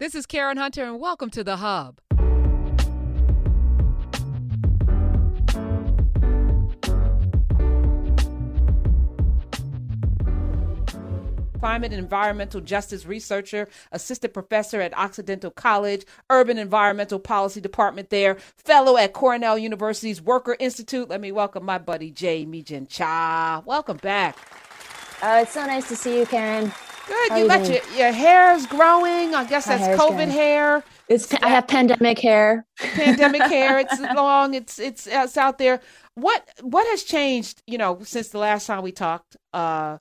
This is Karen Hunter, and welcome to The Hub. climate and environmental justice researcher, assistant professor at Occidental College, Urban Environmental Policy Department there, fellow at Cornell University's Worker Institute. Let me welcome my buddy Jay Mijin Cha. Welcome back. Oh, it's so nice to see you, Karen. Good. How you, got your, your hair's growing. I guess that's COVID growing. hair. It's I have pandemic hair. Pandemic hair. It's long. It's it's it's out there. What what has changed, you know, since the last time we talked? Uh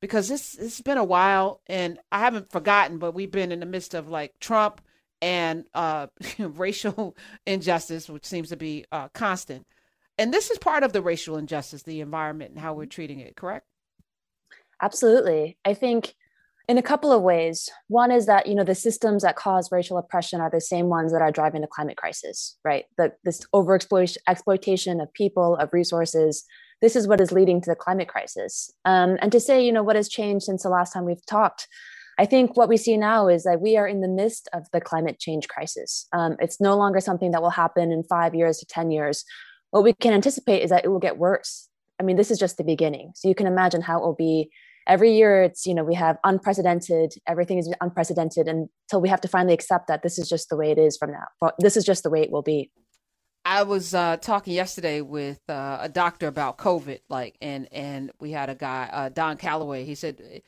because this it's been a while and I haven't forgotten, but we've been in the midst of like Trump and uh, racial injustice, which seems to be uh, constant. And this is part of the racial injustice, the environment and how we're treating it, correct? Absolutely. I think in a couple of ways. One is that you know the systems that cause racial oppression are the same ones that are driving the climate crisis, right? The, this overexploitation exploitation of people, of resources, this is what is leading to the climate crisis. Um, and to say, you know, what has changed since the last time we've talked, I think what we see now is that we are in the midst of the climate change crisis. Um, it's no longer something that will happen in five years to 10 years. What we can anticipate is that it will get worse. I mean, this is just the beginning. So you can imagine how it will be every year. It's, you know, we have unprecedented, everything is unprecedented until we have to finally accept that this is just the way it is from now. This is just the way it will be. I was uh, talking yesterday with uh, a doctor about COVID, like, and and we had a guy, uh, Don Calloway. He said,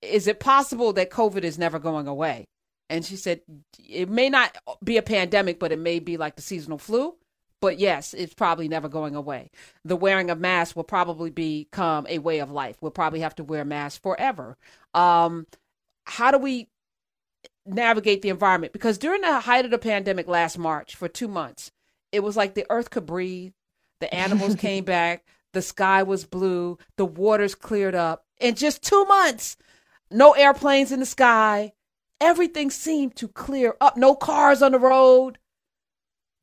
"Is it possible that COVID is never going away?" And she said, "It may not be a pandemic, but it may be like the seasonal flu. But yes, it's probably never going away. The wearing of masks will probably become a way of life. We'll probably have to wear masks forever. Um, how do we navigate the environment? Because during the height of the pandemic last March, for two months." it was like the earth could breathe. The animals came back. The sky was blue. The waters cleared up. In just two months, no airplanes in the sky. Everything seemed to clear up. No cars on the road.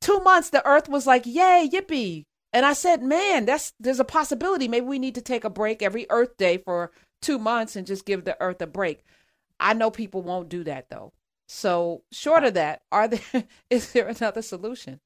Two months, the earth was like, yay, yippee. And I said, man, that's there's a possibility. Maybe we need to take a break every Earth Day for two months and just give the earth a break. I know people won't do that though. So short of that, are there is there another solution?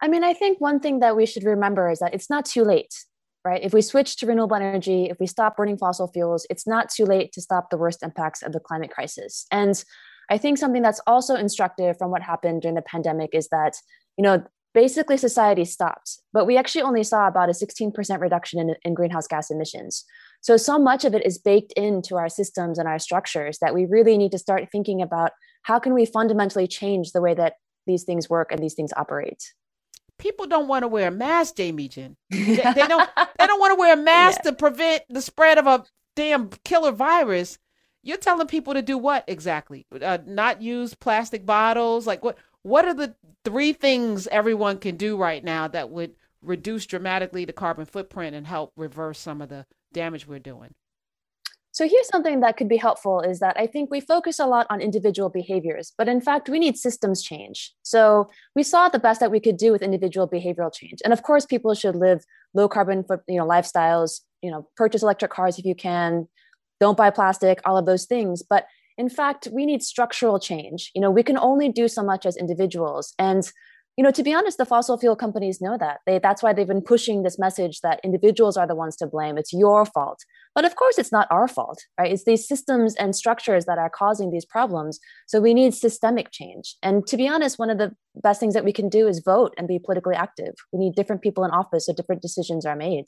I mean, I think one thing that we should remember is that it's not too late, right? If we switch to renewable energy, if we stop burning fossil fuels, it's not too late to stop the worst impacts of the climate crisis. And I think something that's also instructive from what happened during the pandemic is that, you know, basically society stopped, but we actually only saw about a 16% reduction in, in greenhouse gas emissions. So, so much of it is baked into our systems and our structures that we really need to start thinking about how can we fundamentally change the way that these things work and these things operate people don't want to wear a mask, J Mijin. They, they don't they don't want to wear a mask yeah. to prevent the spread of a damn killer virus. You're telling people to do what exactly? Uh, not use plastic bottles? Like what what are the three things everyone can do right now that would reduce dramatically the carbon footprint and help reverse some of the damage we're doing? So here's something that could be helpful is that I think we focus a lot on individual behaviors, but in fact, we need systems change. So we saw the best that we could do with individual behavioral change. And of course, people should live low carbon you know, lifestyles, you know, purchase electric cars if you can, don't buy plastic, all of those things. But in fact, we need structural change. You know, we can only do so much as individuals. And you know to be honest the fossil fuel companies know that. They that's why they've been pushing this message that individuals are the ones to blame. It's your fault. But of course it's not our fault right? It's these systems and structures that are causing these problems. So we need systemic change. And to be honest one of the best things that we can do is vote and be politically active. We need different people in office so different decisions are made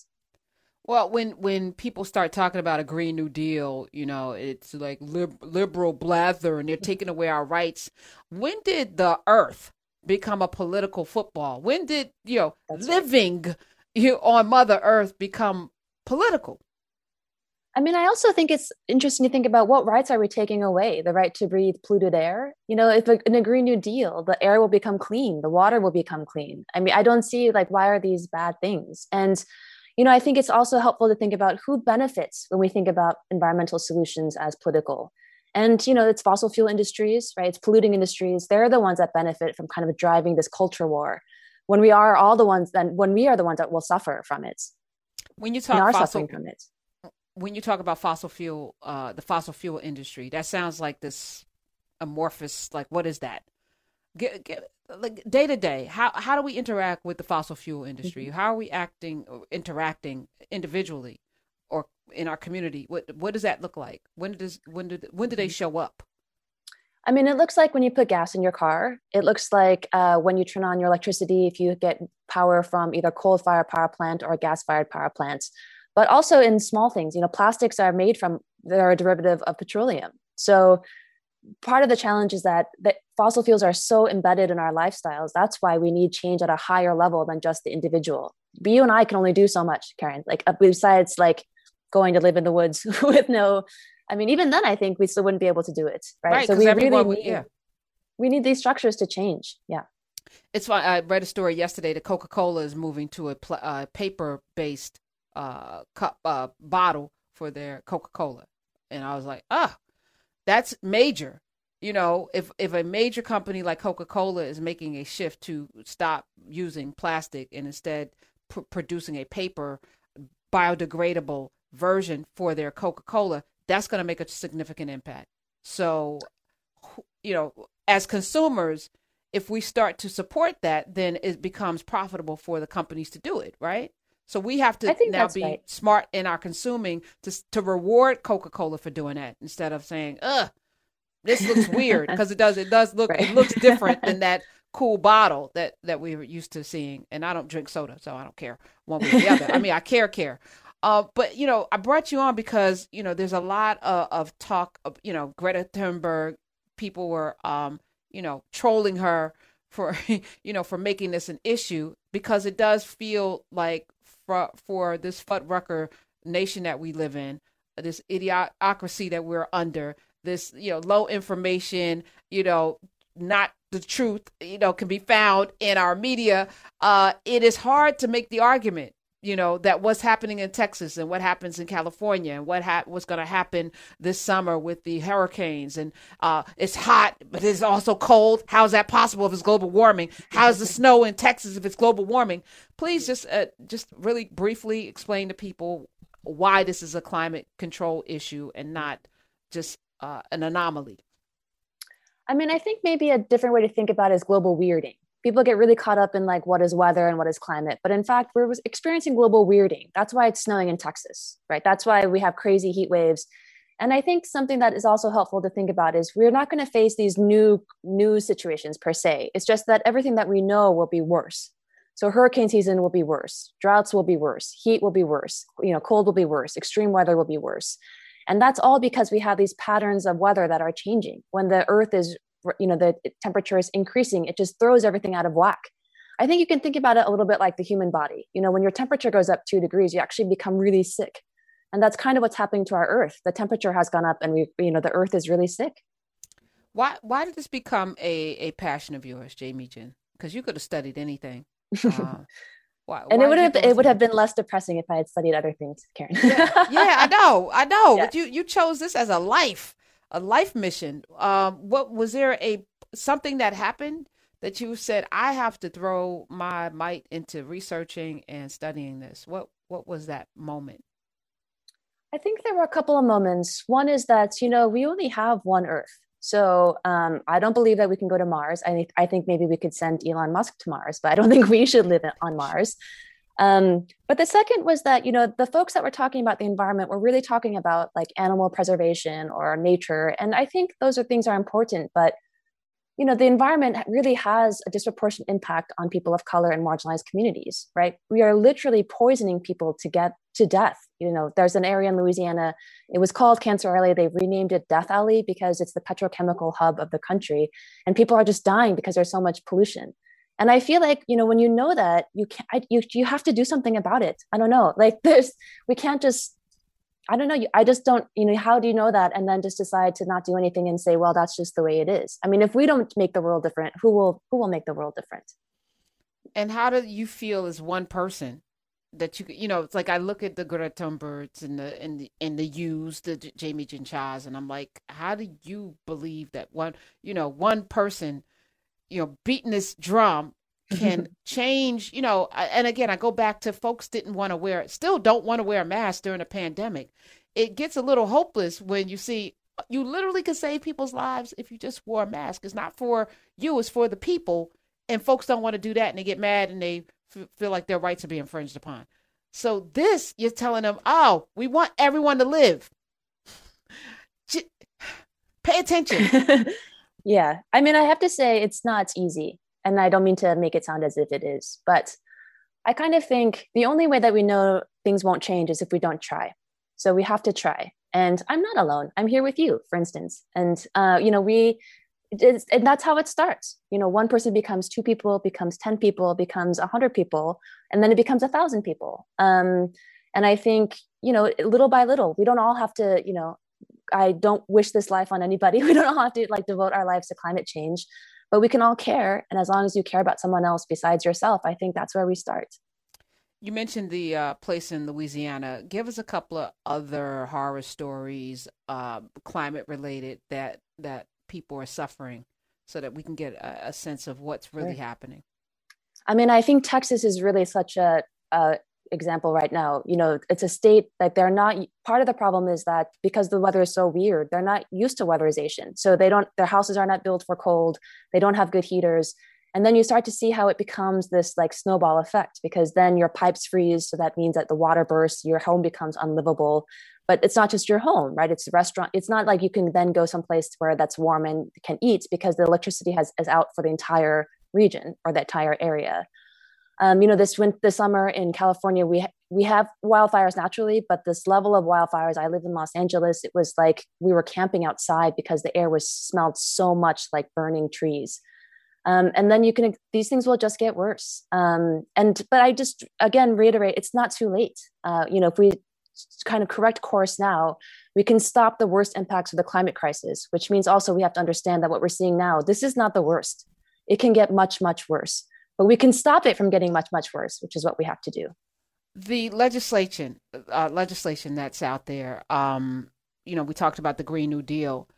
well, when when people start talking about a Green New Deal, you know, it's like lib- liberal blather, and they're mm-hmm. taking away our rights. When did the Earth become a political football? When did you know That's living right. you on Mother Earth become political? I mean, I also think it's interesting to think about what rights are we taking away? The right to breathe polluted air. You know, if in a Green New Deal, the air will become clean, the water will become clean. I mean, I don't see like why are these bad things? And you know, I think it's also helpful to think about who benefits when we think about environmental solutions as political. And you know it's fossil fuel industries right? It's polluting industries. They're the ones that benefit from kind of driving this culture war. When we are all the ones then when we are the ones that will suffer from it. When you talk are fossil, suffering from it. when you talk about fossil fuel uh, the fossil fuel industry that sounds like this amorphous. Like, what is that? Get, get, like day to day. How how do we interact with the fossil fuel industry? Mm-hmm. How are we acting, interacting individually, or in our community? What what does that look like? When does when did when do they mm-hmm. show up? I mean, it looks like when you put gas in your car. It looks like uh, when you turn on your electricity, if you get power from either coal-fired power plant or gas-fired power plants. But also in small things, you know, plastics are made from they're a derivative of petroleum. So part of the challenge is that that fossil fuels are so embedded in our lifestyles. That's why we need change at a higher level than just the individual. But you and I can only do so much, Karen. Like uh, besides like going to live in the woods with no I mean, even then, I think we still wouldn't be able to do it, right? right so we really need, yeah. we need these structures to change. Yeah. It's fine. I read a story yesterday that Coca Cola is moving to a pl- uh, paper based uh, cup uh, bottle for their Coca Cola, and I was like, ah, that's major. You know, if if a major company like Coca Cola is making a shift to stop using plastic and instead pr- producing a paper biodegradable version for their Coca Cola, that's going to make a significant impact. So, you know, as consumers, if we start to support that, then it becomes profitable for the companies to do it, right? So we have to now be right. smart in our consuming to to reward Coca Cola for doing that instead of saying, "Ugh, this looks weird," because it does. It does look. Right. It looks different than that cool bottle that that we were used to seeing. And I don't drink soda, so I don't care one way or the other. I mean, I care, care, uh, but you know, I brought you on because you know there's a lot of, of talk of you know Greta Thunberg. People were um, you know trolling her for you know for making this an issue because it does feel like for for this Fuddrucker nation that we live in, this idiocracy that we're under, this you know low information, you know not the truth, you know, can be found in our media. Uh, it is hard to make the argument you know that what's happening in Texas and what happens in California and what ha- what's going to happen this summer with the hurricanes and uh, it's hot but it's also cold. How is that possible if it's global warming? How is the snow in Texas if it's global warming? Please just uh, just really briefly explain to people why this is a climate control issue and not just uh, an anomaly. I mean, I think maybe a different way to think about it is global weirding people get really caught up in like what is weather and what is climate. But in fact we're experiencing global weirding. That's why it's snowing in texas right? That's why we have crazy heat waves. And i think something that is also helpful to think about is we're not going to face these new new situations per se. It's just that everything that we know will be worse. So hurricane season will be worse. Droughts will be worse. Heat will be worse. You know cold will be worse. Extreme weather will be worse. And that's all because we have these patterns of weather that are changing. When the earth is you know the temperature is increasing it just throws everything out of whack. I think you can think about it a little bit like the human body. You know when your temperature goes up two degrees you actually become really sick. And that's kind of what's happening to our earth. The temperature has gone up and we you know the earth is really sick. Why why did this become a a passion of yours J Mijin? Because you could have studied anything. Uh, why, and why it would have it would have been less depressing if I had studied other things, Karen. yeah, yeah, I know, I know. Yeah. But you you chose this as a life a life mission. Um, what was there a something that happened that you said I have to throw my might into researching and studying this? What what was that moment? I think there were a couple of moments. One is that you know we only have one Earth, so um, I don't believe that we can go to Mars. I think I think maybe we could send Elon Musk to Mars, but I don't think we should live on Mars. Um, but the second was that, you know, the folks that were talking about the environment were really talking about like animal preservation or nature. And I think those are things are important, but you know, the environment really has a disproportionate impact on people of color and marginalized communities, right? We are literally poisoning people to get to death. You know, there's an area in Louisiana, it was called Cancer Alley. They've renamed it Death Alley because it's the petrochemical hub of the country. And people are just dying because there's so much pollution and i feel like you know when you know that you can I, you you have to do something about it. I don't know. Like there's we can't just i don't know. You, i just don't you know how do you know that and then just decide to not do anything and say well that's just the way it is. I mean if we don't make the world different who will who will make the world different? And how do you feel as one person that you you know it's like I look at the Greta Thunbergs and the and the and the U's the J Mijin Chas and I'm like how do you believe that one you know one person you know, beating this drum can change, you know, and again, I go back to folks didn't want to wear, still don't want to wear a mask during a pandemic. It gets a little hopeless when you see you literally could save people's lives if you just wore a mask. It's not for you, it's for the people. And folks don't want to do that and they get mad and they f- feel like their rights are being infringed upon. So this, you're telling them, oh, we want everyone to live. Pay attention. yeah. I mean, I have to say it's not easy. And I don't mean to make it sound as if it is, but I kind of think the only way that we know things won't change is if we don't try. So we have to try. And I'm not alone. I'm here with you, for instance. And uh, you know, we and that's how it starts. You know, one person becomes two people, becomes ten people, becomes a hundred people, and then it becomes a thousand people. Um, and I think you know, little by little, we don't all have to. You know, I don't wish this life on anybody. We don't all have to like devote our lives to climate change, but we can all care. And as long as you care about someone else besides yourself, I think that's where we start. You mentioned the uh, place in Louisiana. Give us a couple of other horror stories, uh, climate related that that people are suffering, so that we can get a, a sense of what's really sure. happening. I mean, I think Texas is really such a, a example right now. You know, it's a state that they're not. Part of the problem is that because the weather is so weird, they're not used to weatherization. So they don't. Their houses are not built for cold. They don't have good heaters and then you start to see how it becomes this like snowball effect because then your pipes freeze so that means that the water bursts your home becomes unlivable but it's not just your home right it's a restaurant it's not like you can then go someplace where that's warm and can eat because the electricity has is out for the entire region or the entire area um, you know this winter this summer in california we we have wildfires naturally but this level of wildfires i live in los angeles it was like we were camping outside because the air was smelled so much like burning trees. Um, and then you can these things will just get worse. Um, and but i just again reiterate it's not too late. Uh, you know if we kind of correct course now we can stop the worst impacts of the climate crisis which means also we have to understand that what we're seeing now this is not the worst. It can get much much worse but we can stop it from getting much much worse which is what we have to do the legislation uh, legislation that's out there um, you know we talked about the green new deal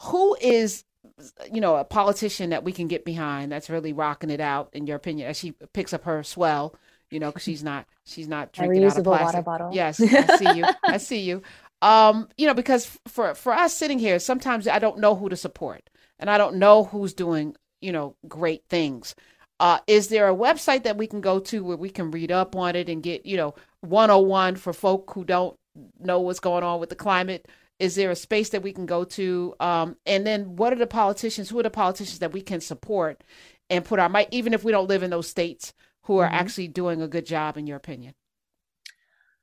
who is you know, a politician that we can get behind that's really rocking it out, in your opinion, as she picks up her swell, you know, because she's not she's not drinking out of plastic. water bottle. Yes, I see you. I see you. Um, you know, because for for us sitting here, sometimes I don't know who to support, and I don't know who's doing you know great things. Uh, is there a website that we can go to where we can read up on it and get you know 101 for folk who don't know what's going on with the climate? Is there a space that we can go to? Um, and then what are the politicians? Who are the politicians that we can support and put our might, even if we don't live in those states, who are mm-hmm. actually doing a good job, in your opinion?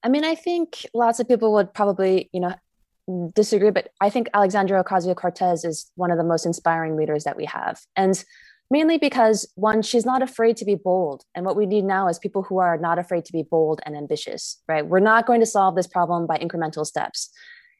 I mean, I think lots of people would probably, you know, disagree, but I think Alexandria Ocasio Cortez is one of the most inspiring leaders that we have. And mainly because one, she's not afraid to be bold. And what we need now is people who are not afraid to be bold and ambitious, right? We're not going to solve this problem by incremental steps.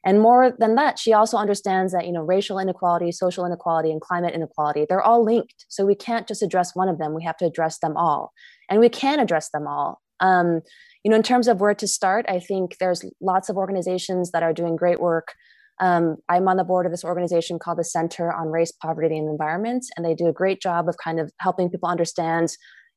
And more than that, she also understands that you know racial inequality, social inequality, and climate inequality they're all linked. So we can't just address one of them; we have to address them all, and we can address them all. Um, you know, in terms of where to start, I think there's lots of organizations that are doing great work. Um, I'm on the board of this organization called the Center on Race, Poverty, and Environment, and they do a great job of kind of helping people understand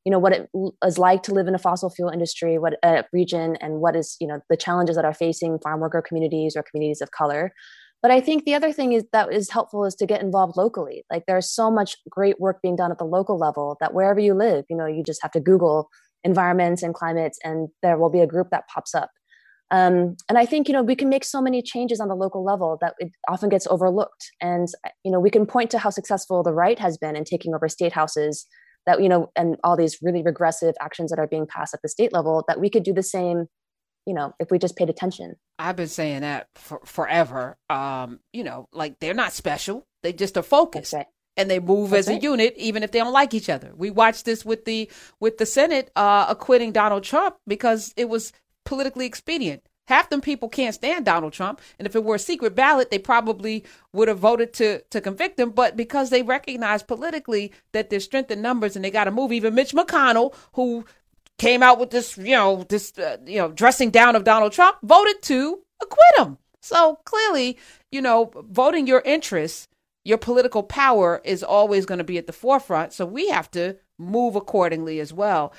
you know what it is like to live in a fossil fuel industry what a region and what is you know the challenges that are facing farm worker communities or communities of color. But i think the other thing is that is helpful is to get involved locally. Like there's so much great work being done at the local level that wherever you live you know you just have to google environments and climates and there will be a group that pops up um, and i think you know we can make so many changes on the local level that it often gets overlooked. And you know we can point to how successful the right has been in taking over state houses that you know and all these really regressive actions that are being passed at the state level that we could do the same you know if we just paid attention. I've been saying that for forever. Um you know like they're not special. They just are focused. Right. and they move That's as right. a unit even if they don't like each other. We watched this with the with the senate uh acquitting donald trump because it was politically expedient Half them people can't stand Donald Trump, and if it were a secret ballot, they probably would have voted to to convict him. But because they recognize politically that there's strength in numbers, and they got to move, even Mitch McConnell, who came out with this, you know, this, uh, you know, dressing down of Donald Trump, voted to acquit him. So clearly, you know, voting your interests, your political power is always going to be at the forefront. So we have to move accordingly as well.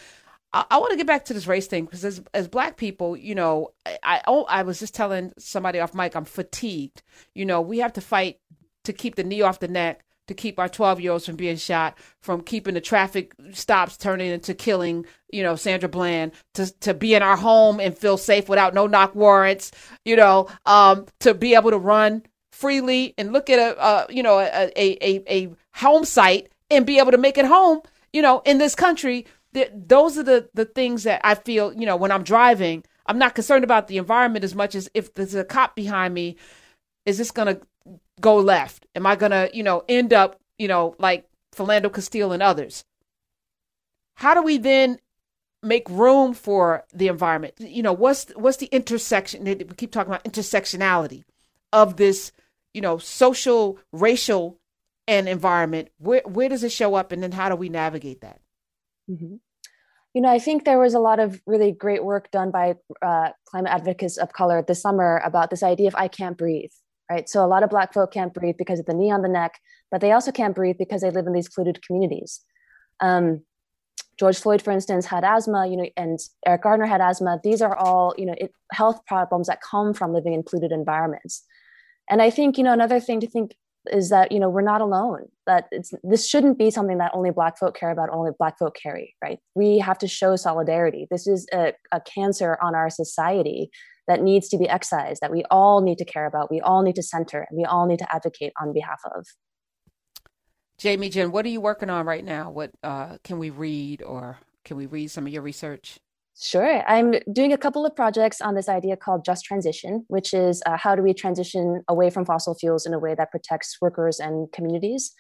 I, I want to get back to this race thing because as as black people, you know, I, I oh I was just telling somebody off mic I'm fatigued. You know, we have to fight to keep the knee off the neck to keep our 12 year olds from being shot, from keeping the traffic stops turning into killing, you know, Sandra Bland, to, to be in our home and feel safe without no knock warrants, you know, um, to be able to run freely and look at a, you know, a, a, a, a home site and be able to make it home, you know, in this country th- those are the the things that I feel. You know, when I'm driving, I'm not concerned about the environment as much as if there's a cop behind me. Is this gonna go left? Am I gonna, you know, end up, you know, like Philando Castile and others? How do we then make room for the environment? You know, what's what's the intersection? We keep talking about intersectionality of this, you know, social, racial, and environment. Where where does it show up, and then how do we navigate that? Mm-hmm. You know, I think there was a lot of really great work done by uh, climate advocates of color this summer about this idea of I can't breathe, right? So a lot of Black folk can't breathe because of the knee on the neck, but they also can't breathe because they live in these polluted communities. Um, George Floyd, for instance, had asthma, you know, and Eric Garner had asthma. These are all, you know, it, health problems that come from living in polluted environments. And I think, you know, another thing to think is that you know we're not alone that it's this shouldn't be something that only black folk care about only black folk carry right? We have to show solidarity. This is a, a cancer on our society that needs to be excised that we all need to care about we all need to center and we all need to advocate on behalf of. J Mijin what are you working on right now? What uh, can we read or can we read some of your research Sure. I'm doing a couple of projects on this idea called just transition, which is uh, how do we transition away from fossil fuels in a way that protects workers and communities.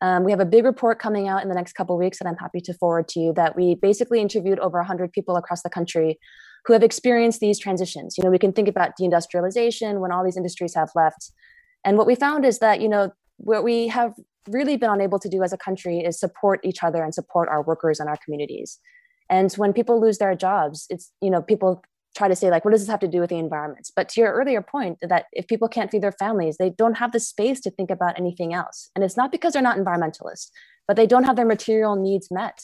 Um, we have a big report coming out in the next couple weeks that I'm happy to forward to you that we basically interviewed over 100 people across the country who have experienced these transitions. You know, we can think about deindustrialization when all these industries have left. And what we found is that, you know, what we have really been unable to do as a country is support each other and support our workers and our communities. And when people lose their jobs, it's, you know, people try to say, like, what does this have to do with the environments? But to your earlier point, that if people can't feed their families, they don't have the space to think about anything else. And it's not because they're not environmentalists, but they don't have their material needs met.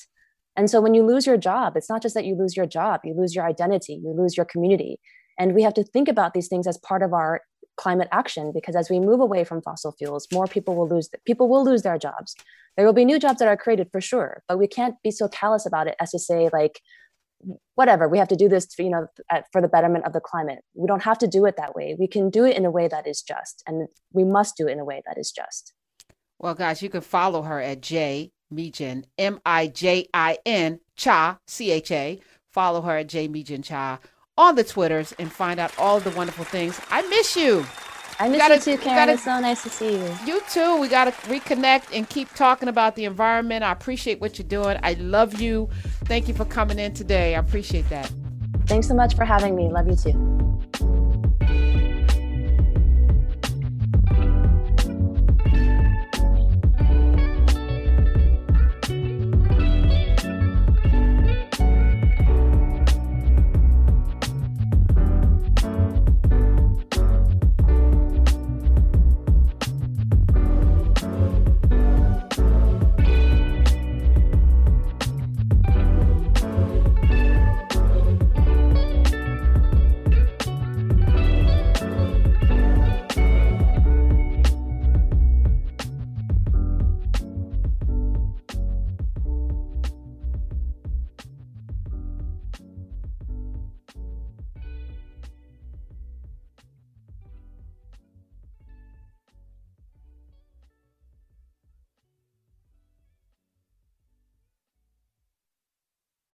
And so when you lose your job, it's not just that you lose your job, you lose your identity, you lose your community. And we have to think about these things as part of our climate action because as we move away from fossil fuels, more people will lose people will lose their jobs. There will be new jobs that are created for sure, but we can't be so callous about it as to say like whatever we have to do this for, you know for the betterment of the climate. We don't have to do it that way. We can do it in a way that is just and we must do it in a way that is just. Well guys you can follow her at j mijin m-i-j-i-n cha c-h-a follow her at j mijin cha on the Twitters and find out all the wonderful things. I miss you. I miss gotta, you too, Karen. Gotta, it's so nice to see you. You too. We got to reconnect and keep talking about the environment. I appreciate what you're doing. I love you. Thank you for coming in today. I appreciate that. Thanks so much for having me. Love you too.